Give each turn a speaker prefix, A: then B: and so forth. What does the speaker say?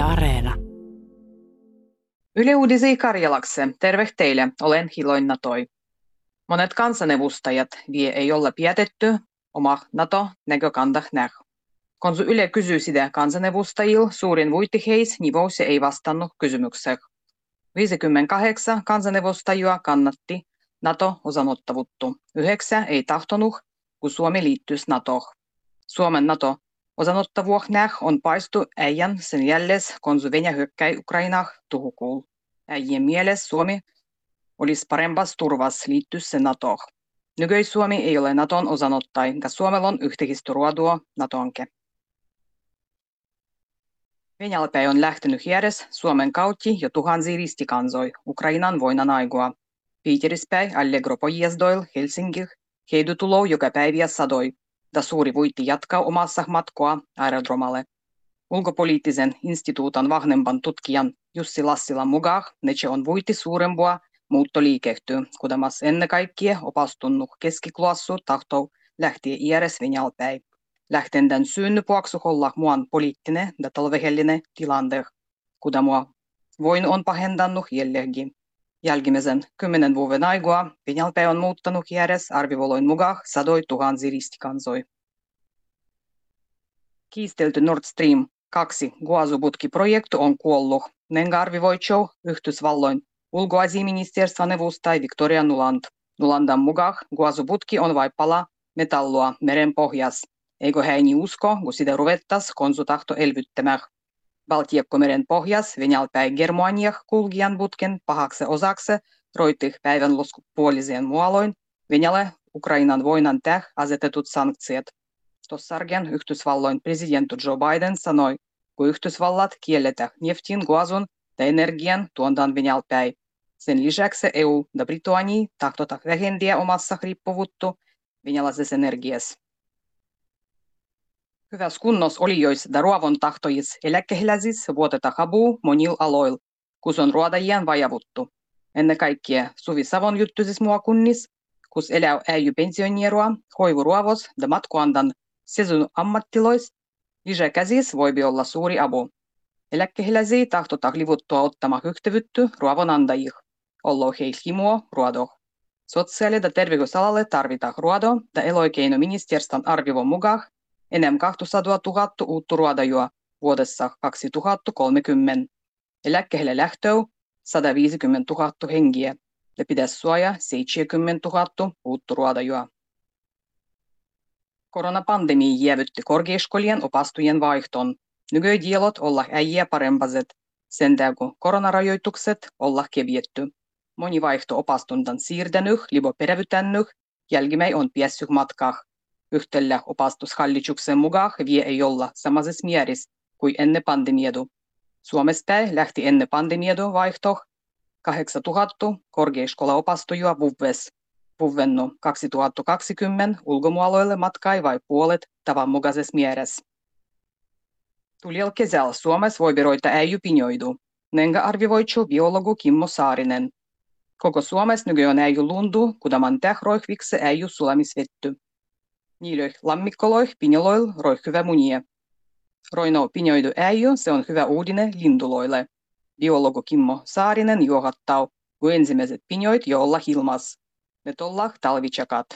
A: Yle Areena. Yle Uudisi Karjalakse, terve teille, olen Hiloin Toi. Monet kansanedustajat vie ei olla pietetty oma NATO näkökanta näh. Kun Yle kysyy sitä kansanedustajilla, suurin vuitti heis nivousi ei vastannut kysymykseen. 58 kansanedustajia kannatti NATO-osanottavuutta. Yhdeksän ei tahtonut, kun Suomi liittyisi NATOon. Suomen NATO Osanottavuohnäh on paistu äijän sen jälles, kun Venäjä hyökkäi Ukrainah tuhukuul. Äijien mielessä Suomi olisi parempas turvas liittyä sen NATOon. Nykyis Suomi ei ole Naton osanottai, enkä Suomella on yhteistä ruodua NATOnke. Venäjälpäin on lähtenyt järjes Suomen kautti jo tuhansia ristikansoi Ukrainan voinan aigua. Piiterispäin Allegro pojezdoil Helsingih heidutulo joka päiviä sadoi, da suuri voitti jatkaa omassa matkoa aerodromalle. Ulkopoliittisen instituutan vahvempan tutkijan Jussi Lassilan mukaan Nece on voitti suurempua muuttoliikehtyy, kudemas ennen kaikkea opastunut keskiklassu tahto lähtiä iäres Venäjälpäin. Lähtenden syynny puoksuholla muan poliittinen ja talvehellinen tilanne, kuten mua voin on pahentannut jälleen. Jälkimmäisen kymmenen vuoden aikaa Venäjälpäin on muuttanut järjest arvivoloin mukaan sadoi tuhansi ristikansoi. Kiistelty Nord Stream 2 Guazubutki-projekti on kuollut. Nenga arvivoitsou Yhdysvalloin ulkoasiaministeriön neuvostai Victoria Nuland. Nulandan mukaan Guazubutki on vain pala metallua meren pohjas. Eikö hän usko, kun sitä ruvettas konsutahto elvyttämään. Baltiakkomeren pohjas Venäjälpäin Germaniah kulkijan putken pahaksi osaksi roittih päivän puoliseen muoloin Venäjälle Ukrainan voinan täh asetetut sanktiot. Tossargen Yhdysvalloin presidentti Joe Biden sanoi, kun Yhdysvallat kielletä neftin, guazun ja energian tuontaan Venäjälpäin. Sen lisäksi EU ja Britannia tahtota vähentää omassa riippuvuutta venäläisessä energiassa. Hyvässä kunnossa olijoissa ja ruovon tahtojissa eläkeläisissä vuoteta habuu monilla aloilla, kun on ruodajien vajavuttu. Ennen kaikkea Suvi Savon juttuisissa muakunnissa, kun elää äijy pensionierua, hoivu ruovos ja matkuandan sezon ammattilois, lisäkäsis voi olla suuri apu. Eläkeläisiä tahtota livuttua ottama yhteyttä ruovon antajih. Ollo heil himoa ruodo. Sosiaali- ja terveysalalle tarvitaan ruodo ja eloikeinoministeriön arvivon mukaan enemmän 200 000 uutta ruodajua vuodessa 2030. Eläkkeelle lähtöä 150 000 hengiä ja pitäisi suojaa 70 000 uutta ruodajua. Koronapandemia jäävytti korkeakoulujen opastujen vaihton. Nykydielot olla äijä parempaset, sen kun koronarajoitukset olla kevietty. Moni vaihto opastundan siirtänyt, libo perävytännyt, jälkimmäi on piessyt matkah. Yhtellä opastushallituksen mukaan vie ei olla samassa mielessä kuin ennen pandemiedu. Suomesta lähti ennen pandemiedu vaihto 8000 korkeakoulaopastujua vuves. Vuvennu 2020 ulkomualoille matkai vai puolet tavanmukaisessa mielessä. Tuliel kesällä Suomessa voi veroita äijy pinjoidu. Nenga arvivoitsu biologu Kimmo Saarinen. Koko Suomessa nykyään äijy lundu, kudaman tähroihvikse äijy sulamisvetty. Niilöih lammikkoloih pinjoloil roih hyvä munie. Roino pinjoidu äijy, se on hyvä uudine linduloille. Biologu Kimmo Saarinen juohattau, kun ensimmäiset pinjoit jo olla hilmas. Ne tollah talvichakat.